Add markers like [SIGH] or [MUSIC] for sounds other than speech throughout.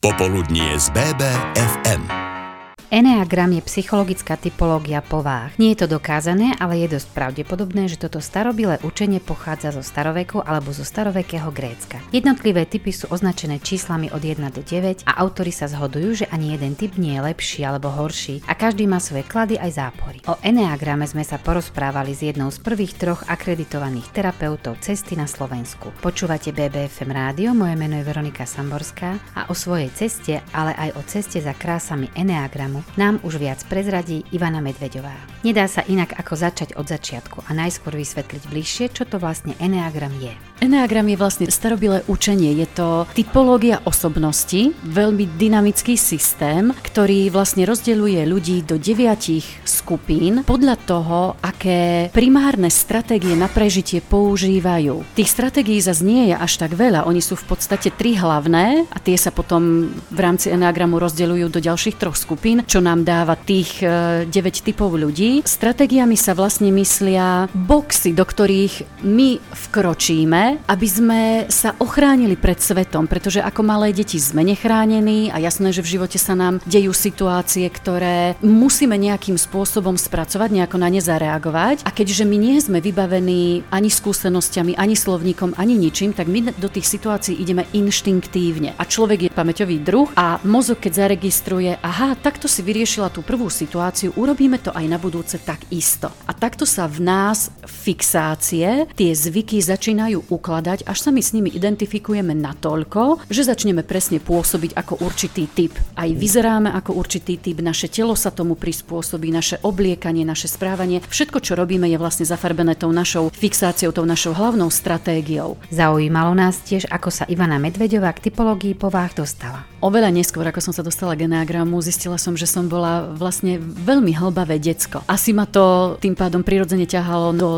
Popoludnie z BBFM. Eneagram je psychologická typológia pováh. Nie je to dokázané, ale je dosť pravdepodobné, že toto starobilé učenie pochádza zo staroveku alebo zo starovekého Grécka. Jednotlivé typy sú označené číslami od 1 do 9 a autori sa zhodujú, že ani jeden typ nie je lepší alebo horší a každý má svoje klady aj zápory. O Eneagrame sme sa porozprávali s jednou z prvých troch akreditovaných terapeutov cesty na Slovensku. Počúvate BBFM rádio, moje meno je Veronika Samborská a o svojej ceste, ale aj o ceste za krásami Nám už viac prezradí Ivana Medveďová. Nedá sa inak ako začať od začiatku a najskôr vysvetliť bližšie, čo to vlastne Enneagram je. Enneagram je vlastne starobilé učenie, je to typológia osobnosti, veľmi dynamický systém, ktorý vlastne rozdeľuje ľudí do deviatich skupín podľa toho, aké primárne stratégie na prežitie používajú. Tých stratégií zase nie je až tak veľa, oni sú v podstate tri hlavné a tie sa potom v rámci Enneagramu rozdeľujú do ďalších troch skupín, čo nám dáva tých 9 e, typov ľudí. Stratégiami sa vlastne myslia boxy, do ktorých my vkročíme aby sme sa ochránili pred svetom, pretože ako malé deti sme nechránení a jasné, že v živote sa nám dejú situácie, ktoré musíme nejakým spôsobom spracovať, nejako na ne zareagovať. A keďže my nie sme vybavení ani skúsenosťami, ani slovníkom, ani ničím, tak my do tých situácií ideme inštinktívne. A človek je pamäťový druh a mozog, keď zaregistruje, aha, takto si vyriešila tú prvú situáciu, urobíme to aj na budúce tak isto. A takto sa v nás fixácie, tie zvyky začínajú ukladať, až sa my s nimi identifikujeme natoľko, že začneme presne pôsobiť ako určitý typ. Aj vyzeráme ako určitý typ, naše telo sa tomu prispôsobí, naše obliekanie, naše správanie. Všetko, čo robíme, je vlastne zafarbené tou našou fixáciou, tou našou hlavnou stratégiou. Zaujímalo nás tiež, ako sa Ivana Medvedová k typológii pováh dostala. Oveľa neskôr, ako som sa dostala k Enneagramu, zistila som, že som bola vlastne veľmi hlbavé decko. Asi ma to tým pádom prirodzene ťahalo do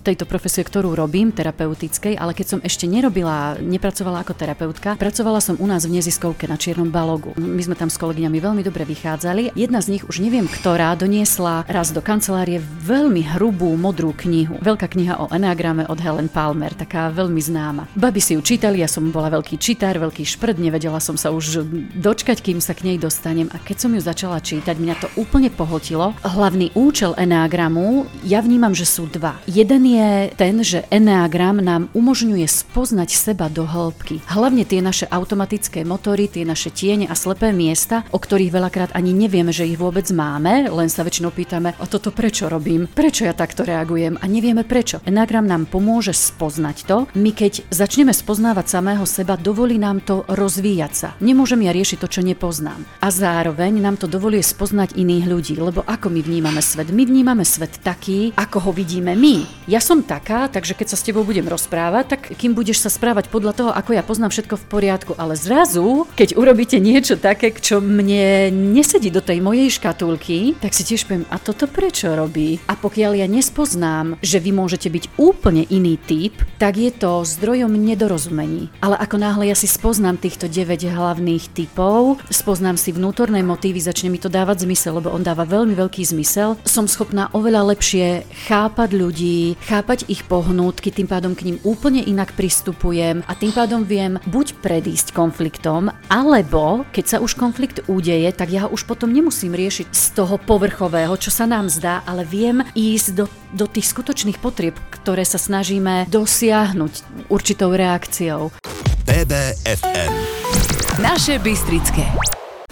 tejto profesie, ktorú robím, terapeutickej, ale keď som ešte nerobila, nepracovala ako terapeutka, pracovala som u nás v neziskovke na Čiernom balogu. My sme tam s kolegyňami veľmi dobre vychádzali. Jedna z nich, už neviem ktorá, doniesla raz do kancelárie veľmi hrubú modrú knihu. Veľká kniha o Enneagrame od Helen Palmer, taká veľmi známa. Babi si ju čítali, ja som bola veľký čitár, veľký šprd, nevedela som sa už dočkať, kým sa k nej dostanem a keď som ju začala čítať, mňa to úplne pohotilo. Hlavný účel Enneagramu, ja vnímam, že sú dva. Jeden je ten, že Enneagram nám umožňuje spoznať seba do hĺbky. Hlavne tie naše automatické motory, tie naše tiene a slepé miesta, o ktorých veľakrát ani nevieme, že ich vôbec máme, len sa väčšinou pýtame, a toto prečo robím, prečo ja takto reagujem a nevieme prečo. Enneagram nám pomôže spoznať to. My keď začneme spoznávať samého seba, dovolí nám to rozvíjať sa. Nemôžeme môžem ja riešiť to, čo nepoznám. A zároveň nám to dovoluje spoznať iných ľudí, lebo ako my vnímame svet? My vnímame svet taký, ako ho vidíme my. Ja som taká, takže keď sa s tebou budem rozprávať, tak kým budeš sa správať podľa toho, ako ja poznám všetko v poriadku, ale zrazu, keď urobíte niečo také, čo mne nesedí do tej mojej škatulky, tak si tiež poviem, a toto prečo robí? A pokiaľ ja nespoznám, že vy môžete byť úplne iný typ, tak je to zdrojom nedorozumení. Ale ako náhle ja si spoznám týchto 9 hlavných typov, spoznám si vnútorné motívy, začne mi to dávať zmysel, lebo on dáva veľmi veľký zmysel. Som schopná oveľa lepšie chápať ľudí, chápať ich pohnútky, tým pádom k ním úplne inak pristupujem a tým pádom viem buď predísť konfliktom, alebo keď sa už konflikt udeje, tak ja ho už potom nemusím riešiť z toho povrchového, čo sa nám zdá, ale viem ísť do, do tých skutočných potrieb, ktoré sa snažíme dosiahnuť určitou reakciou. BBFM naše Bystrické.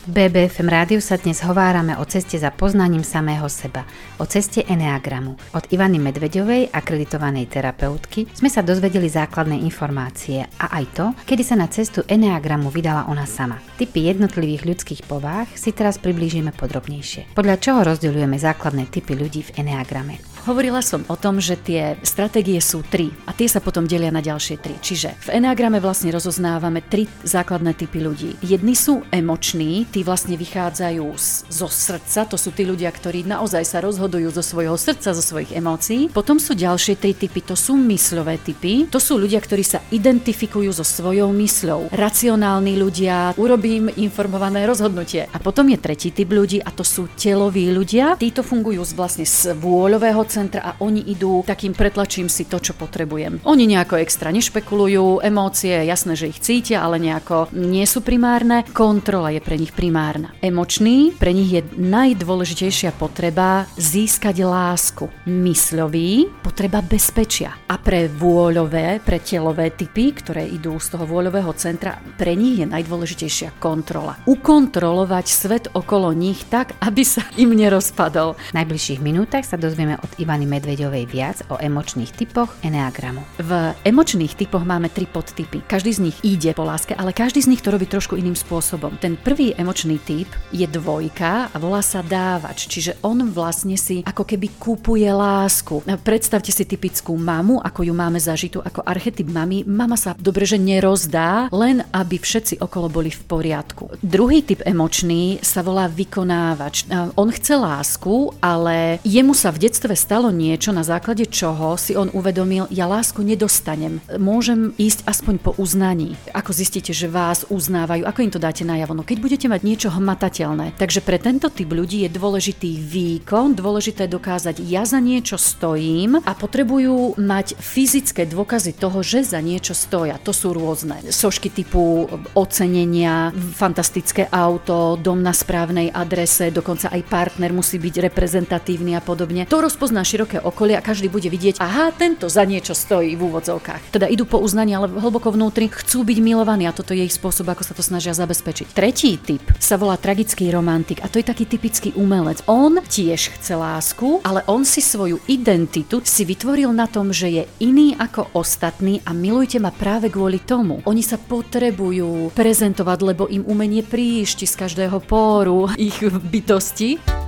V BBFM rádiu sa dnes hovárame o ceste za poznaním samého seba, o ceste Enneagramu. Od Ivany Medvedovej, akreditovanej terapeutky, sme sa dozvedeli základné informácie a aj to, kedy sa na cestu Enneagramu vydala ona sama. Typy jednotlivých ľudských povách si teraz priblížime podrobnejšie. Podľa čoho rozdeľujeme základné typy ľudí v Enneagrame? Hovorila som o tom, že tie stratégie sú tri a tie sa potom delia na ďalšie tri. Čiže v Enneagrame vlastne rozoznávame tri základné typy ľudí. Jedni sú emoční, tí vlastne vychádzajú z, zo srdca, to sú tí ľudia, ktorí naozaj sa rozhodujú zo svojho srdca, zo svojich emócií. Potom sú ďalšie tri typy, to sú mysľové typy, to sú ľudia, ktorí sa identifikujú so svojou mysľou. Racionálni ľudia, urobím informované rozhodnutie. A potom je tretí typ ľudí a to sú teloví ľudia, títo fungujú z vlastne z vôľového centra a oni idú takým pretlačím si to, čo potrebujem. Oni nejako extra nešpekulujú, emócie, jasné, že ich cítia, ale nejako nie sú primárne. Kontrola je pre nich primárna. Emočný, pre nich je najdôležitejšia potreba získať lásku. Mysľový, potreba bezpečia. A pre vôľové, pre telové typy, ktoré idú z toho vôľového centra, pre nich je najdôležitejšia kontrola. Ukontrolovať svet okolo nich tak, aby sa im nerozpadol. V najbližších minútach sa dozvieme od Ivany Medvedovej viac o emočných typoch Enneagramu. V emočných typoch máme tri podtypy. Každý z nich ide po láske, ale každý z nich to robí trošku iným spôsobom. Ten prvý emočný typ je dvojka a volá sa dávač, čiže on vlastne si ako keby kúpuje lásku. Predstavte si typickú mamu, ako ju máme zažitú ako archetyp mamy. Mama sa dobre, že nerozdá, len aby všetci okolo boli v poriadku. Druhý typ emočný sa volá vykonávač. On chce lásku, ale jemu sa v detstve stalo niečo, na základe čoho si on uvedomil, ja lásku nedostanem. Môžem ísť aspoň po uznaní. Ako zistíte, že vás uznávajú, ako im to dáte najavo? No keď budete mať niečo hmatateľné. Takže pre tento typ ľudí je dôležitý výkon, dôležité dokázať, ja za niečo stojím a potrebujú mať fyzické dôkazy toho, že za niečo stoja. To sú rôzne sošky typu ocenenia, fantastické auto, dom na správnej adrese, dokonca aj partner musí byť reprezentatívny a podobne. To rozpozná široké okolie a každý bude vidieť, aha, tento za niečo stojí v úvodzovkách. Teda idú po uznaní, ale hlboko vnútri chcú byť milovaní a toto je ich spôsob, ako sa to snažia zabezpečiť. Tretí typ sa volá tragický romantik a to je taký typický umelec. On tiež chce lásku, ale on si svoju identitu si vytvoril na tom, že je iný ako ostatní a milujte ma práve kvôli tomu. Oni sa potrebujú prezentovať, lebo im umenie príšti z každého póru ich bytosti.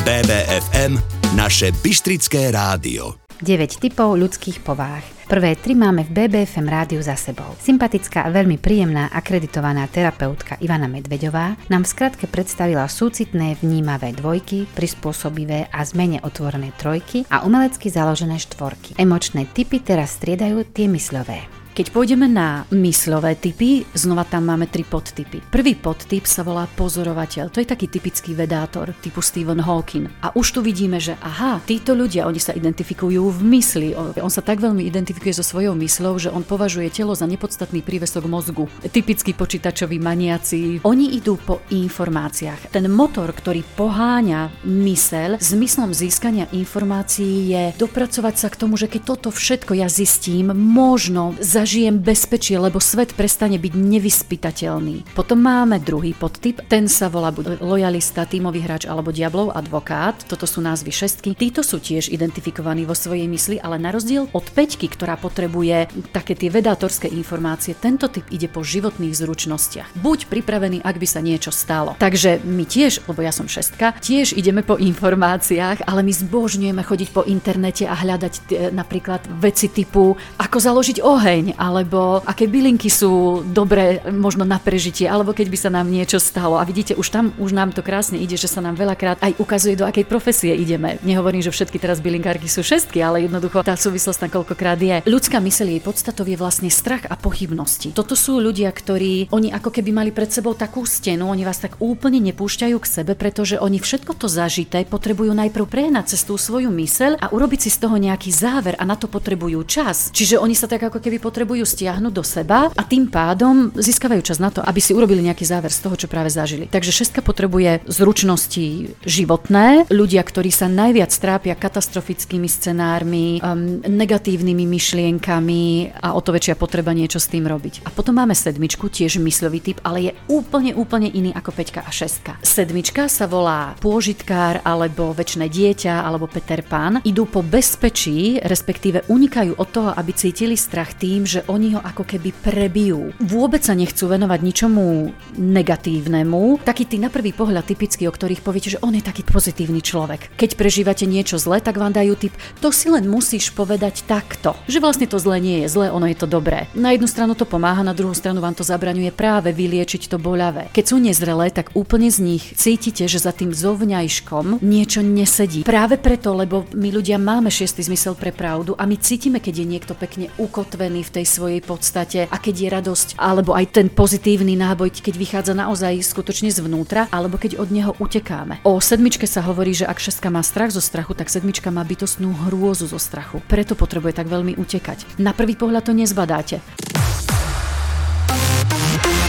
BBFM, naše Bystrické rádio. 9 typov ľudských povách. Prvé tri máme v BBFM rádiu za sebou. Sympatická a veľmi príjemná akreditovaná terapeutka Ivana Medvedová nám v skratke predstavila súcitné vnímavé dvojky, prispôsobivé a zmene otvorené trojky a umelecky založené štvorky. Emočné typy teraz striedajú tie mysľové. Keď pôjdeme na mysľové typy, znova tam máme tri podtypy. Prvý podtyp sa volá pozorovateľ. To je taký typický vedátor typu Stephen Hawking. A už tu vidíme, že aha, títo ľudia, oni sa identifikujú v mysli. On sa tak veľmi identifikuje so svojou mysľou, že on považuje telo za nepodstatný prívesok mozgu. Typický počítačový maniaci. Oni idú po informáciách. Ten motor, ktorý poháňa mysel, zmyslom získania informácií je dopracovať sa k tomu, že keď toto všetko ja zistím, možno za zažijem bezpečie, lebo svet prestane byť nevyspytateľný. Potom máme druhý podtyp, ten sa volá buď lojalista, tímový hráč alebo diablov advokát. Toto sú názvy šestky. Títo sú tiež identifikovaní vo svojej mysli, ale na rozdiel od peťky, ktorá potrebuje také tie vedátorské informácie, tento typ ide po životných zručnostiach. Buď pripravený, ak by sa niečo stalo. Takže my tiež, lebo ja som šestka, tiež ideme po informáciách, ale my zbožňujeme chodiť po internete a hľadať t- napríklad veci typu, ako založiť oheň, alebo aké bylinky sú dobré možno na prežitie, alebo keď by sa nám niečo stalo. A vidíte, už tam už nám to krásne ide, že sa nám veľakrát aj ukazuje, do akej profesie ideme. Nehovorím, že všetky teraz bylinkárky sú šestky, ale jednoducho tá súvislosť na koľkokrát je. Ľudská myseľ jej podstatou je vlastne strach a pochybnosti. Toto sú ľudia, ktorí oni ako keby mali pred sebou takú stenu, oni vás tak úplne nepúšťajú k sebe, pretože oni všetko to zažité potrebujú najprv prehnať cez tú svoju myseľ a urobiť si z toho nejaký záver a na to potrebujú čas. Čiže oni sa tak ako keby potrebujú potrebujú stiahnuť do seba a tým pádom získavajú čas na to, aby si urobili nejaký záver z toho, čo práve zažili. Takže šestka potrebuje zručnosti životné, ľudia, ktorí sa najviac trápia katastrofickými scenármi, um, negatívnymi myšlienkami a o to väčšia potreba niečo s tým robiť. A potom máme sedmičku, tiež myslový typ, ale je úplne, úplne iný ako peťka a šestka. Sedmička sa volá pôžitkár alebo väčšie dieťa alebo Peter Pan. Idú po bezpečí, respektíve unikajú od toho, aby cítili strach tým, že oni ho ako keby prebijú. Vôbec sa nechcú venovať ničomu negatívnemu. Taký tí na prvý pohľad typický, o ktorých poviete, že on je taký pozitívny človek. Keď prežívate niečo zlé, tak vám dajú typ, to si len musíš povedať takto. Že vlastne to zlé nie je zlé, ono je to dobré. Na jednu stranu to pomáha, na druhú stranu vám to zabraňuje práve vyliečiť to boľavé. Keď sú nezrelé, tak úplne z nich cítite, že za tým zovňajškom niečo nesedí. Práve preto, lebo my ľudia máme šiestý zmysel pre pravdu a my cítime, keď je niekto pekne ukotvený v tej tej svojej podstate a keď je radosť, alebo aj ten pozitívny náboj, keď vychádza naozaj skutočne zvnútra, alebo keď od neho utekáme. O sedmičke sa hovorí, že ak šestka má strach zo strachu, tak sedmička má bytostnú hrôzu zo strachu. Preto potrebuje tak veľmi utekať. Na prvý pohľad to nezbadáte.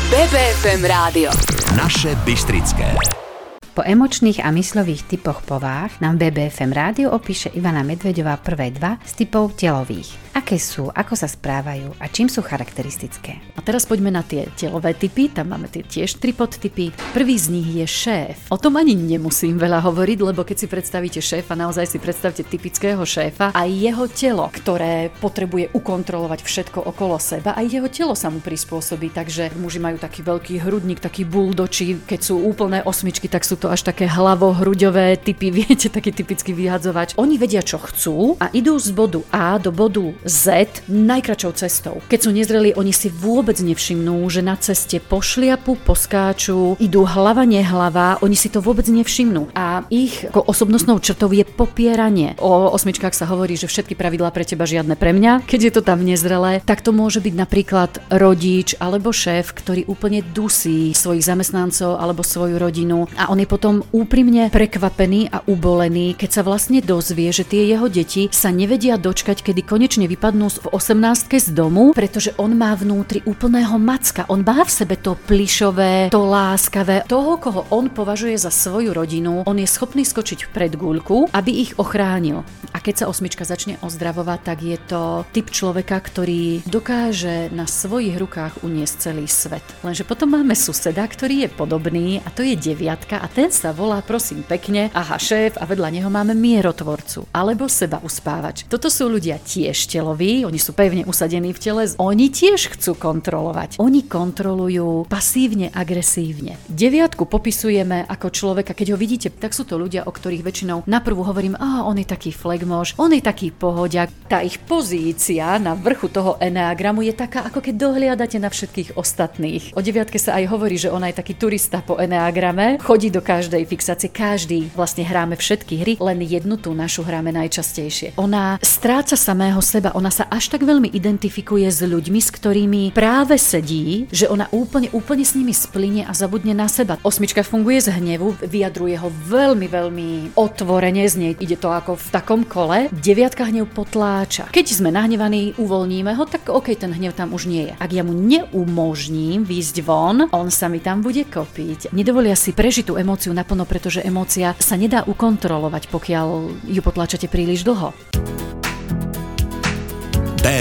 BBFM rádio. Naše Bystrické. Po emočných a myslových typoch povách nám BBFM rádio opíše Ivana Medvedová prvé dva z typov telových. Aké sú, ako sa správajú a čím sú charakteristické? A teraz poďme na tie telové typy, tam máme tie tiež tri podtypy. Prvý z nich je šéf. O tom ani nemusím veľa hovoriť, lebo keď si predstavíte šéfa, naozaj si predstavte typického šéfa a jeho telo, ktoré potrebuje ukontrolovať všetko okolo seba a jeho telo sa mu prispôsobí, takže muži majú taký veľký hrudník, taký buldoči, keď sú úplné osmičky, tak sú to až také hlavo-hruďové typy, [LAUGHS] viete, taký typický vyhadzovač. Oni vedia, čo chcú a idú z bodu A do bodu z najkračou cestou. Keď sú nezreli, oni si vôbec nevšimnú, že na ceste pošliapu, poskáču, idú hlava, nehlava, oni si to vôbec nevšimnú. A ich ako osobnostnou črtou je popieranie. O osmičkách sa hovorí, že všetky pravidlá pre teba žiadne pre mňa. Keď je to tam nezrelé, tak to môže byť napríklad rodič alebo šéf, ktorý úplne dusí svojich zamestnancov alebo svoju rodinu a on je potom úprimne prekvapený a ubolený, keď sa vlastne dozvie, že tie jeho deti sa nevedia dočkať, kedy konečne vypadnú v 18 z domu, pretože on má vnútri úplného macka. On má v sebe to plišové, to láskavé, toho, koho on považuje za svoju rodinu, on je schopný skočiť pred guľku, aby ich ochránil. A keď sa osmička začne ozdravovať, tak je to typ človeka, ktorý dokáže na svojich rukách uniesť celý svet. Lenže potom máme suseda, ktorý je podobný a to je deviatka a ten sa volá prosím pekne, aha šéf a vedľa neho máme mierotvorcu alebo seba uspávač. Toto sú ľudia tiež teloví, oni sú pevne usadení v tele, oni tiež chcú kontrolovať. Oni kontrolujú pasívne, agresívne. Deviatku popisujeme ako človeka, keď ho vidíte, tak sú to ľudia, o ktorých väčšinou naprvu hovorím, a on je taký flegmož, on je taký pohodiak. Tá ich pozícia na vrchu toho eneagramu je taká, ako keď dohliadate na všetkých ostatných. O deviatke sa aj hovorí, že ona je taký turista po eneagrame, chodí do každej fixácie, každý vlastne hráme všetky hry, len jednu tú našu hráme najčastejšie. Ona stráca samého seba, ona sa až tak veľmi identifikuje s ľuďmi, s ktorými práve sedí, že ona úplne, úplne s nimi splinie a zabudne na seba. Osmička funguje z hnevu, vyjadruje ho veľmi, veľmi otvorene, z nej ide to ako v takom kole. Deviatka hnev potláča. Keď sme nahnevaní, uvoľníme ho, tak OK, ten hnev tam už nie je. Ak ja mu neumožním výjsť von, on sa mi tam bude kopiť. Nedovolia si prežiť tú emóciu naplno, pretože emócia sa nedá ukontrolovať, pokiaľ ju potláčate príliš dlho.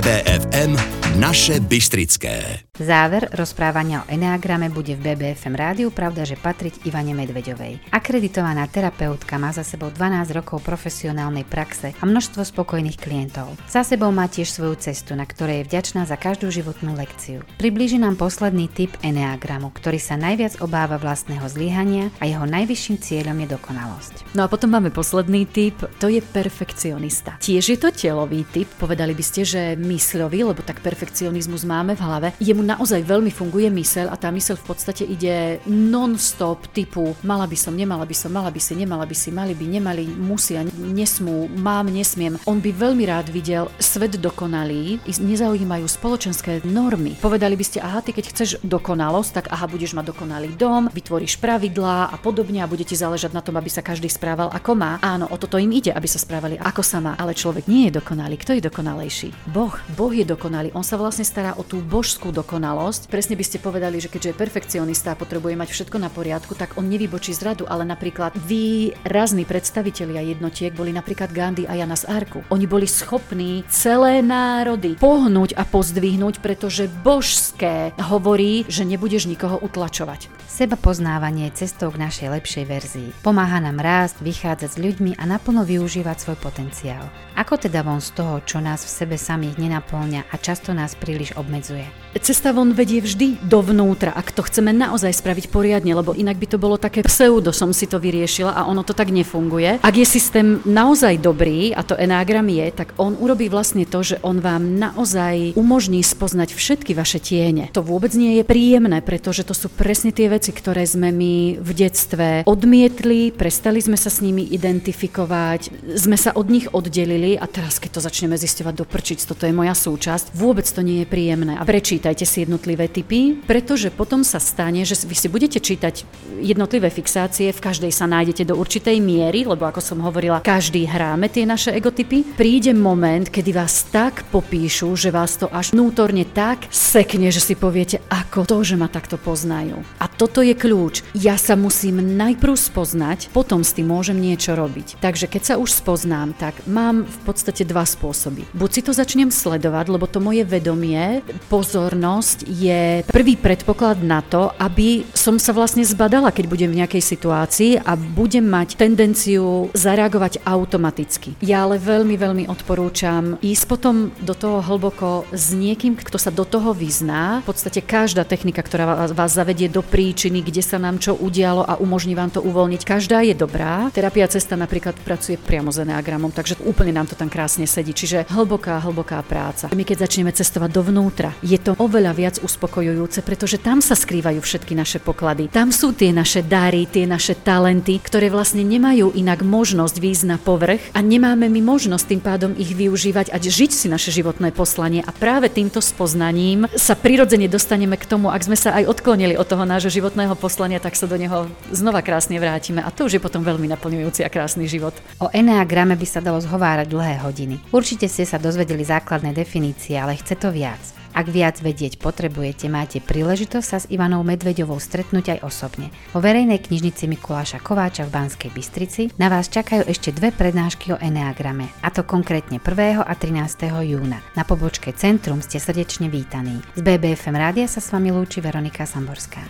BBFM Naše Bystrické. Záver rozprávania o Enneagrame bude v BBFM rádiu, pravda, že patriť Ivane Medvedovej. Akreditovaná terapeutka má za sebou 12 rokov profesionálnej praxe a množstvo spokojných klientov. Za sebou má tiež svoju cestu, na ktorej je vďačná za každú životnú lekciu. Priblíži nám posledný typ Enneagramu, ktorý sa najviac obáva vlastného zlyhania a jeho najvyšším cieľom je dokonalosť. No a potom máme posledný typ, to je perfekcionista. Tiež je to telový typ, povedali by ste, že myslový, lebo tak perfekcionizmus máme v hlave. Jemu naozaj veľmi funguje mysel a tá mysel v podstate ide non-stop typu mala by som, nemala by som, mala by si, nemala by si, mali by, nemali, musia, nesmú, mám, nesmiem. On by veľmi rád videl svet dokonalý, nezaujímajú spoločenské normy. Povedali by ste, aha, ty keď chceš dokonalosť, tak aha, budeš mať dokonalý dom, vytvoríš pravidlá a podobne a bude ti záležať na tom, aby sa každý správal ako má. Áno, o toto im ide, aby sa správali ako sa má, ale človek nie je dokonalý. Kto je dokonalejší? Boh. Boh je dokonalý. On sa vlastne stará o tú božskú dokonalosť. Presne by ste povedali, že keďže je perfekcionista a potrebuje mať všetko na poriadku, tak on nevybočí z radu, ale napríklad výrazní predstavitelia jednotiek boli napríklad Gandhi a Jana z Arku. Oni boli schopní celé národy pohnúť a pozdvihnúť, pretože božské hovorí, že nebudeš nikoho utlačovať. Seba poznávanie je cestou k našej lepšej verzii. Pomáha nám rásť, vychádzať s ľuďmi a naplno využívať svoj potenciál. Ako teda von z toho, čo nás v sebe samých nenaplňa a často nás príliš obmedzuje? Cesta von vedie vždy dovnútra, ak to chceme naozaj spraviť poriadne, lebo inak by to bolo také pseudo, som si to vyriešila a ono to tak nefunguje. Ak je systém naozaj dobrý, a to Enneagram je, tak on urobí vlastne to, že on vám naozaj umožní spoznať všetky vaše tiene. To vôbec nie je príjemné, pretože to sú presne tie veci, ktoré sme my v detstve odmietli, prestali sme sa s nimi identifikovať, sme sa od nich oddelili a teraz, keď to začneme zisťovať do prčic, toto je moja súčasť, vôbec to nie je príjemné. A prečítajte si jednotlivé typy, pretože potom sa stane, že vy si budete čítať jednotlivé fixácie, v každej sa nájdete do určitej miery, lebo ako som hovorila, každý hráme tie naše egotypy. Príde moment, kedy vás tak popíšu, že vás to až vnútorne tak sekne, že si poviete, ako to, že ma takto poznajú. A toto je kľúč. Ja sa musím najprv spoznať, potom s tým môžem niečo robiť. Takže keď sa už spoznám, tak mám v podstate dva spôsoby. Buď si to začnem sledovať, lebo to moje vedomie, pozornosť je prvý predpoklad na to, aby som sa vlastne zbadala, keď budem v nejakej situácii a budem mať tendenciu zareagovať automaticky. Ja ale veľmi, veľmi odporúčam ísť potom do toho hlboko s niekým, kto sa do toho vyzná. V podstate každá technika, ktorá vás zavedie do príčiny, kde sa nám čo udialo a umožní vám to uvoľniť, každá je dobrá. Terapia cesta napríklad pracuje priamo s eneagramom, takže úplne nám to tam krásne sedí. Čiže hlboká, hlboká práca. My keď začneme cestovať dovnútra, je to oveľa viac uspokojujúce, pretože tam sa skrývajú všetky naše poklady. Tam sú tie naše dary, tie naše talenty, ktoré vlastne nemajú inak možnosť výjsť na povrch a nemáme my možnosť tým pádom ich využívať a žiť si naše životné poslanie. A práve týmto spoznaním sa prirodzene dostaneme k tomu, ak sme sa aj odklonili od toho nášho životného poslania, tak sa do neho znova krásne vrátime. A to už je potom veľmi naplňujúci a krásny život. O eneagrame by sa dalo zhovárať dlhé hodiny. Určite ste sa dozvedeli základné definície, ale chce to viac. Ak viac vedieť potrebujete, máte príležitosť sa s Ivanou Medvedovou stretnúť aj osobne. Vo verejnej knižnici Mikuláša Kováča v Banskej Bystrici na vás čakajú ešte dve prednášky o Eneagrame, a to konkrétne 1. a 13. júna. Na pobočke Centrum ste srdečne vítaní. Z BBFM rádia sa s vami lúči Veronika Samborská.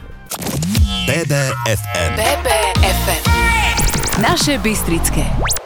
BBFM. BBFM. Naše Bystrické.